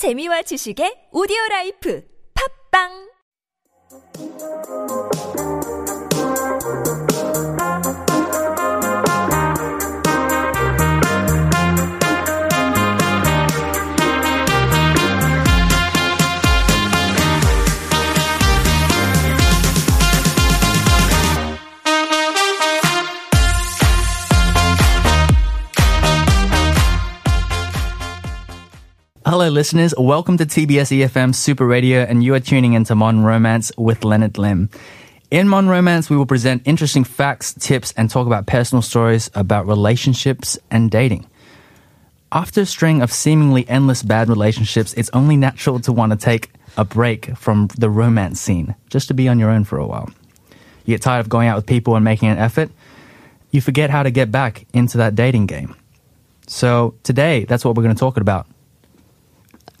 재미와 지식의 오디오 라이프 팝빵 Hello, listeners. Welcome to TBS EFM Super Radio, and you are tuning into Modern Romance with Leonard Lim. In Modern Romance, we will present interesting facts, tips, and talk about personal stories about relationships and dating. After a string of seemingly endless bad relationships, it's only natural to want to take a break from the romance scene, just to be on your own for a while. You get tired of going out with people and making an effort. You forget how to get back into that dating game. So today, that's what we're going to talk about.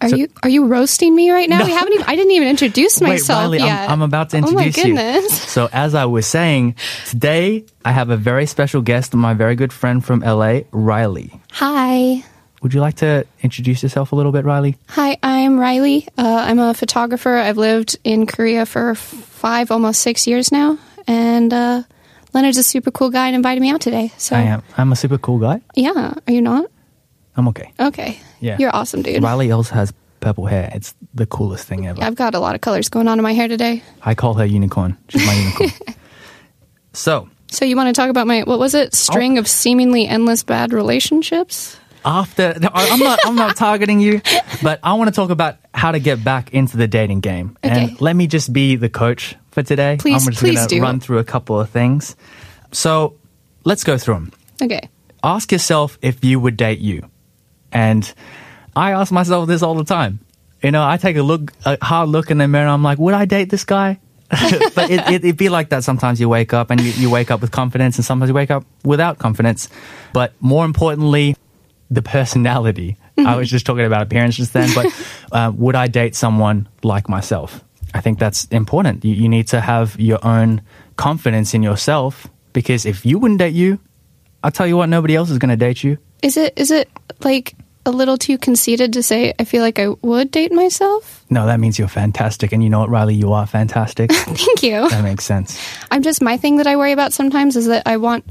Are So- you are you roasting me right now? We haven't even, I didn't even introduce myself Wait, Riley, yet. I'm, I'm about to Oh my introduce you. goodness. So, as I was saying, today I have a very special guest, my very good friend from LA, Riley. Hi. Would you like to introduce yourself a little bit, Riley? Hi, I'm Riley. Uh, I'm a photographer. I've lived in Korea for five, almost six years now. And uh, Leonard's a super cool guy and invited me out today. So I am. I'm a super cool guy. Yeah. Are you not? I'm okay. Okay. Yeah. You're awesome, dude. Riley also has purple hair. It's the coolest thing ever. I've got a lot of colors going on in my hair today. I call her unicorn. She's my unicorn. So, So you want to talk about my what was it? Oh. String Oh. of seemingly endless bad relationships? after no, I- I'm not I'm not targeting you, but I want to talk about how to get back into the dating game. Okay. And let me just be the coach for today. Please- I'm just please gonna do. run through a couple of things. So, let's go through them. Okay. Ask yourself if you would date you. And I ask myself this all the time. You know, I take a look, a hard look in the mirror. I'm like, would I date this guy? but it, it, it'd be like that. Sometimes you wake up and you, you wake up with confidence, and sometimes you wake up without confidence. But more importantly, the personality. I was just talking about appearance just then, but uh, would I date someone like myself? I think that's important. You, you need to have your own confidence in yourself because if you wouldn't date you, I'll tell you what, nobody else is going to date you. Is it is it like a little too conceited to say I feel like I would date myself? No, that means you're fantastic. And you know what, Riley? You are fantastic. Thank you. that makes sense. I'm just my thing that I worry about sometimes is that I want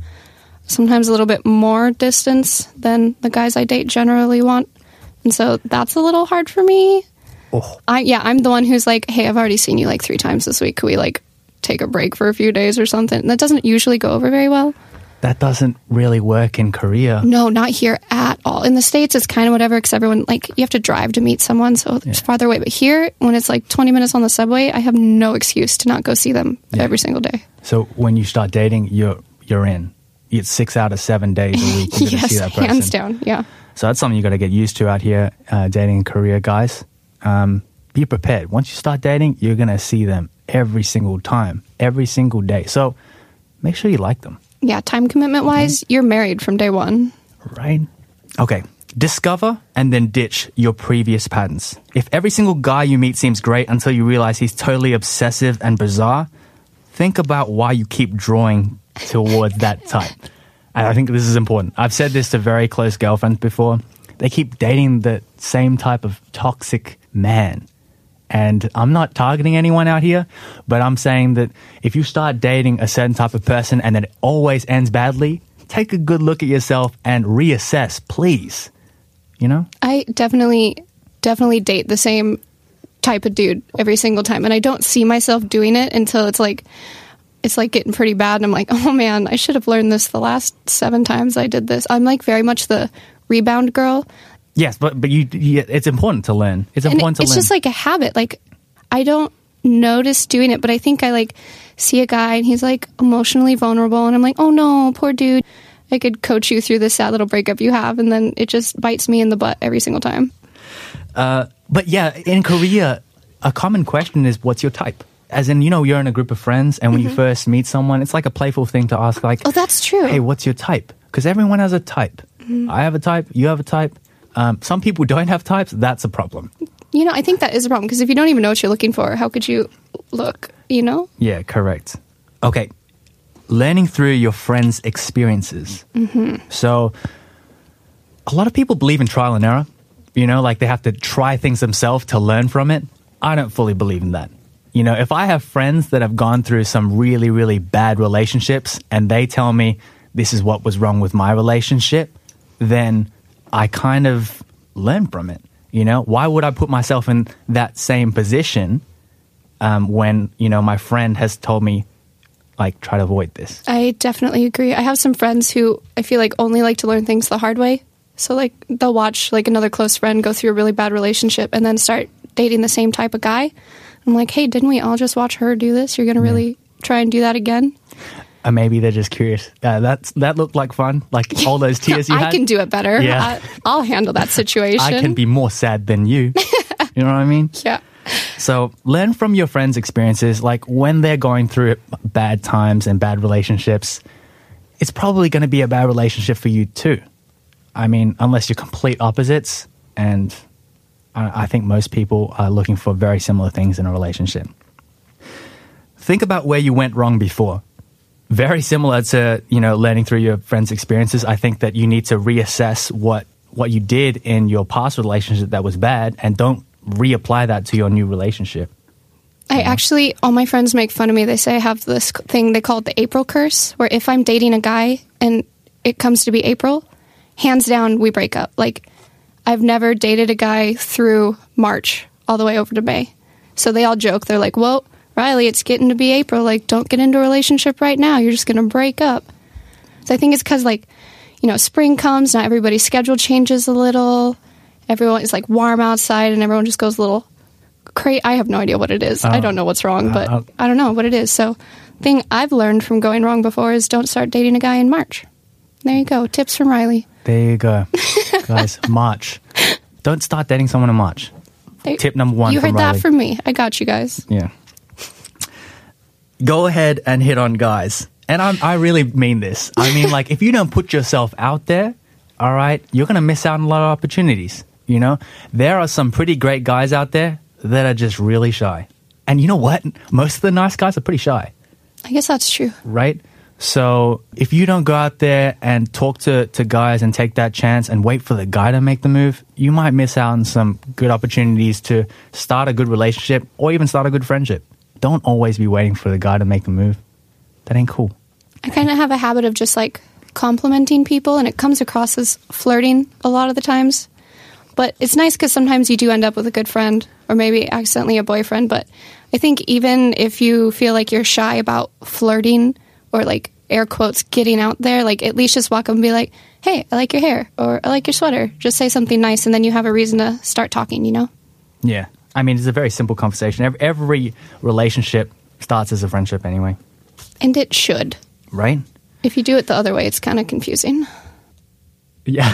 sometimes a little bit more distance than the guys I date generally want. And so that's a little hard for me. Oh, I yeah, I'm the one who's like, "Hey, I've already seen you like 3 times this week. Could we like take a break for a few days or something?" That doesn't usually go over very well. That doesn't really work in Korea. No, not here at all. In the States, it's kind of whatever because everyone, like, you have to drive to meet someone, so it's farther away. But here, when it's like 20 minutes on the subway, I have no excuse to not go see them Yeah. every single day. So when you start dating, you're you're in. It's six out of seven days a week you're yes, see that person. hands down. Yeah. So that's something you got to get used to out here uh, dating in Korea, guys. Um, be prepared. Once you start dating, you're going to see them every single time, every single day. So make sure you like them, Yeah, time commitment wise, Mm-hmm. you're married from day one. right? Okay. Discover and then ditch your previous patterns. If every single guy you meet seems great until you realize he's totally obsessive and bizarre, think about why you keep drawing towards that type. And I think this is important. I've said this to very close girlfriends before. They keep dating the same type of toxic man. And I'm not targeting anyone out here, but I'm saying that if you start dating a certain type of person and then it always ends badly, take a good look at yourself and reassess, please. You know? I definitely, definitely date the same type of dude every single time. And I don't see myself doing it until it's like, it's like getting pretty bad. And I'm like, oh man, I should have learned this the last seven times I did this. I'm like very much the rebound girl. Yes, but but you, you it's important to learn. It's and important to learn. it's just like a habit. Like I don't notice doing it, but I think I like see a guy and he's like emotionally vulnerable, and I'm like, oh no, poor dude. I could coach you through this sad little breakup you have, and then it just bites me in the butt every single time. But yeah, in Korea, a common question is, "What's your type?" As in, you know, you're in a group of friends, and when you first meet someone, it's like a playful thing to ask, like, Mm-hmm. Oh, that's true. Hey, what's your type?" Because everyone has a type. Mm-hmm. I have a type. You have a type. Um, some people don't have types. That's a problem. You know, I think that is a problem because if you don't even know what you're looking for, how could you look? You know? Yeah, correct. Okay, learning through your friends' experiences. Mm-hmm. So, a lot of people believe in trial and error. You know, like they have to try things themselves to learn from it. I don't fully believe in that. You know, if I have friends that have gone through some really, really bad relationships and they tell me this is what was wrong with my relationship, then I kind of learn from it. You know, why would I put myself in that same position um, when, you know, my friend has told me, like, try to avoid this? I definitely agree. I have some friends who I feel like only like to learn things the hard way. So like they'll watch like another close friend go through a really bad relationship and then start dating the same type of guy. I'm like, hey, didn't we all just watch her do this? You're gonna really try and do that again? Or maybe they're just curious. Uh, that's that looked like fun. Like all those tears you had. I had. can do it better. Yeah. I, I'll handle that situation. I can be more sad than you. you know what I mean? Yeah. So learn from your friends' experiences. Like when they're going through bad times and bad relationships, it's probably going to be a bad relationship for you too. I mean, unless you're complete opposites, and I, I think most people are looking for very similar things in a relationship. Think about where you went wrong before. Very similar to you know learning through your friends' experiences. I think that you need to reassess what what you did in your past relationship that was bad, and don't reapply that to your new relationship. I actually, all my friends make fun of me. They say I have this thing they call the April curse, where if I'm dating a guy and it comes to be April, hands down, we break up. Like, I've never dated a guy through March all the way over to May. So they all joke. They're like, well, Riley, it's getting to be April. Like, don't get into a relationship right now. You're just going to break up. So I think it's because, like, you know, spring comes, not everybody's schedule changes a little. Everyone is like warm outside, and everyone just goes a little crazy. I have no idea what it is. I don't know what's wrong, but uh, I don't know what it is. So, thing I've learned from going wrong before is don't start dating a guy in March. There you go. Tips from Riley. There you go, guys. March. Don't start dating someone in March. Tip number one. You from heard that Riley. from me. I got you guys. Yeah. Go ahead and hit on guys. And I'm, I really mean this. I mean, like, if you don't put yourself out there, all right, you're going to miss out on a lot of opportunities. You know, there are some pretty great guys out there that are just really shy. And you know what? Most of the nice guys are pretty shy, I guess that's true. right? So if you don't go out there and talk to, to guys and take that chance and wait for the guy to make the move, you might miss out on some good opportunities to start a good relationship or even start a good friendship. Don't always be waiting for the guy to make a move. That ain't cool. I kind of have a habit of just like complimenting people, and it comes across as flirting a lot of the times. But it's nice because sometimes you do end up with a good friend or maybe accidentally a boyfriend. But I think even if you feel like you're shy about flirting or like air quotes getting out there, like at least just walk up and be like, hey, I like your hair or I like your sweater. Just say something nice and then you have a reason to start talking, you know? Yeah. I mean, it's a very simple conversation. Every, every relationship starts as a friendship anyway, And it should. right? If you do it the other way, it's kind of confusing. Yeah.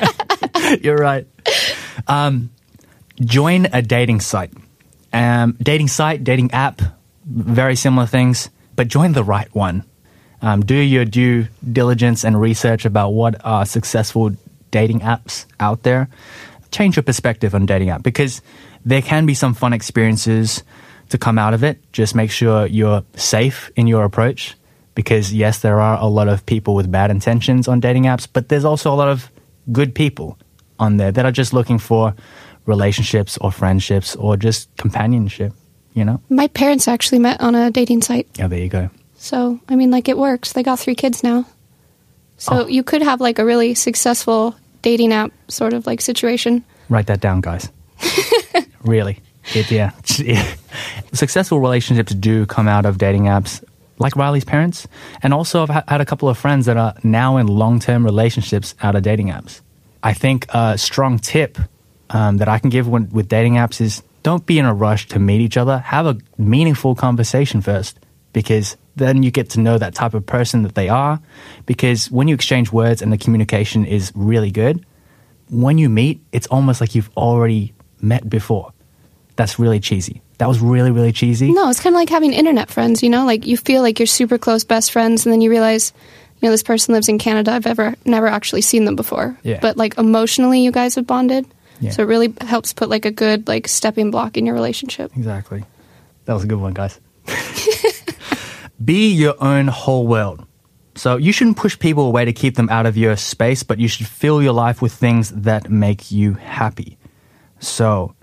You're right. Um, join a dating site. Um, dating site, dating app, very similar things, but join the right one. Um, do your due diligence and research about what are successful dating apps out there. Change your perspective on dating app because there can be some fun experiences to come out of it. Just make sure you're safe in your approach because yes, there are a lot of people with bad intentions on dating apps, but there's also a lot of good people on there that are just looking for relationships or friendships or just companionship, you know? My parents actually met on a dating site. Yeah, there you go. So, I mean, like, it works. They got three kids now. So, Oh. you could have, like, a really successful dating app sort of like situation. Write that down, guys. Really. It, yeah. Successful relationships do come out of dating apps, like Riley's parents. And also, I've had a couple of friends that are now in long term relationships out of dating apps. I think a strong tip um, that I can give when, with dating apps is don't be in a rush to meet each other. Have a meaningful conversation first because then you get to know that type of person that they are. Because when you exchange words and the communication is really good, when you meet, it's almost like you've already met before. That's really cheesy. That was really, really cheesy. No, it's kind of like having internet friends, you know? Like, you feel like you're super close best friends, and then you realize, you know, this person lives in Canada. I've ever, never actually seen them before. Yeah. But, like, emotionally, you guys have bonded. Yeah. So, it really helps put, like, a good, like, stepping block in your relationship. Exactly. That was a good one, guys. Be your own whole world. So you shouldn't push people away to keep them out of your space, but you should fill your life with things that make you happy. So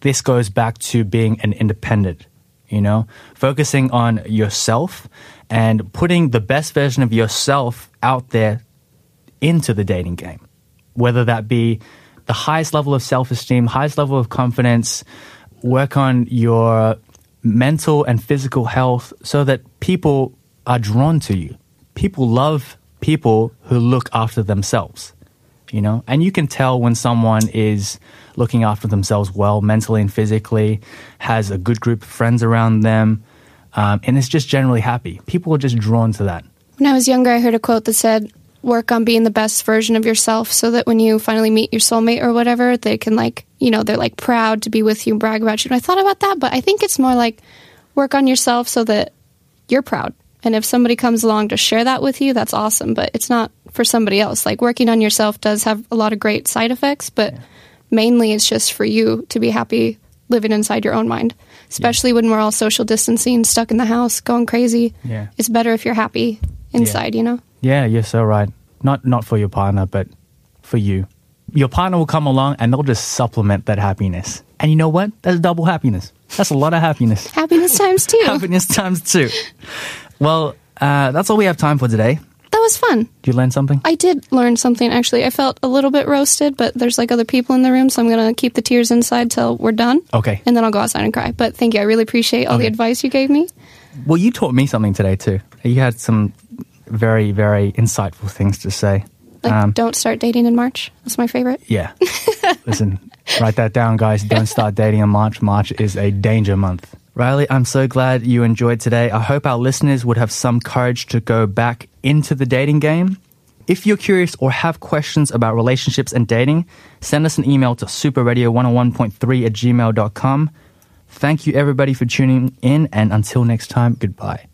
this goes back to being an independent, you know, focusing on yourself and putting the best version of yourself out there into the dating game. Whether that be the highest level of self esteem, highest level of confidence, work on your mental and physical health so that people are drawn to you. People love people who look after themselves, you know? And you can tell when someone is looking after themselves well, mentally and physically, has a good group of friends around them, um, and is just generally happy. People are just drawn to that. When I was younger, I heard a quote that said, work on being the best version of yourself so that when you finally meet your soulmate or whatever, they can like, you know, they're like proud to be with you and brag about you. And I thought about that, but I think it's more like work on yourself so that you're proud. And if somebody comes along to share that with you, that's awesome, but it's not for somebody else. Like working on yourself does have a lot of great side effects, but mainly it's just for you to be happy living inside your own mind. Especially when we're all social distancing, stuck in the house, going crazy. Yeah. It's better if you're happy inside, you know? Yeah, you're so right. Not not for your partner, but for you. Your partner will come along and they'll just supplement that happiness. And you know what? That's double happiness. That's a lot of happiness. Happiness times two. happiness times two. Well, uh, that's all we have time for today. Was fun. Did you learn something? I did learn something actually. I felt a little bit roasted, but there's like other people in the room, so I'm going to keep the tears inside till we're done. Okay. And then I'll go outside and cry. But thank you. I really appreciate all the advice you gave me. Well, you taught me something today too. You had some very, very insightful things to say. Like, Um, don't start dating in March. That's my favorite. Yeah. Listen, write that down, guys. Don't start dating in March. March is a danger month. Riley, I'm so glad you enjoyed today. I hope our listeners would have some courage to go back into the dating game. If you're curious or have questions about relationships and dating, send us an email to superradio101.3 at gmail.com. Thank you, everybody, for tuning in, and until next time, goodbye.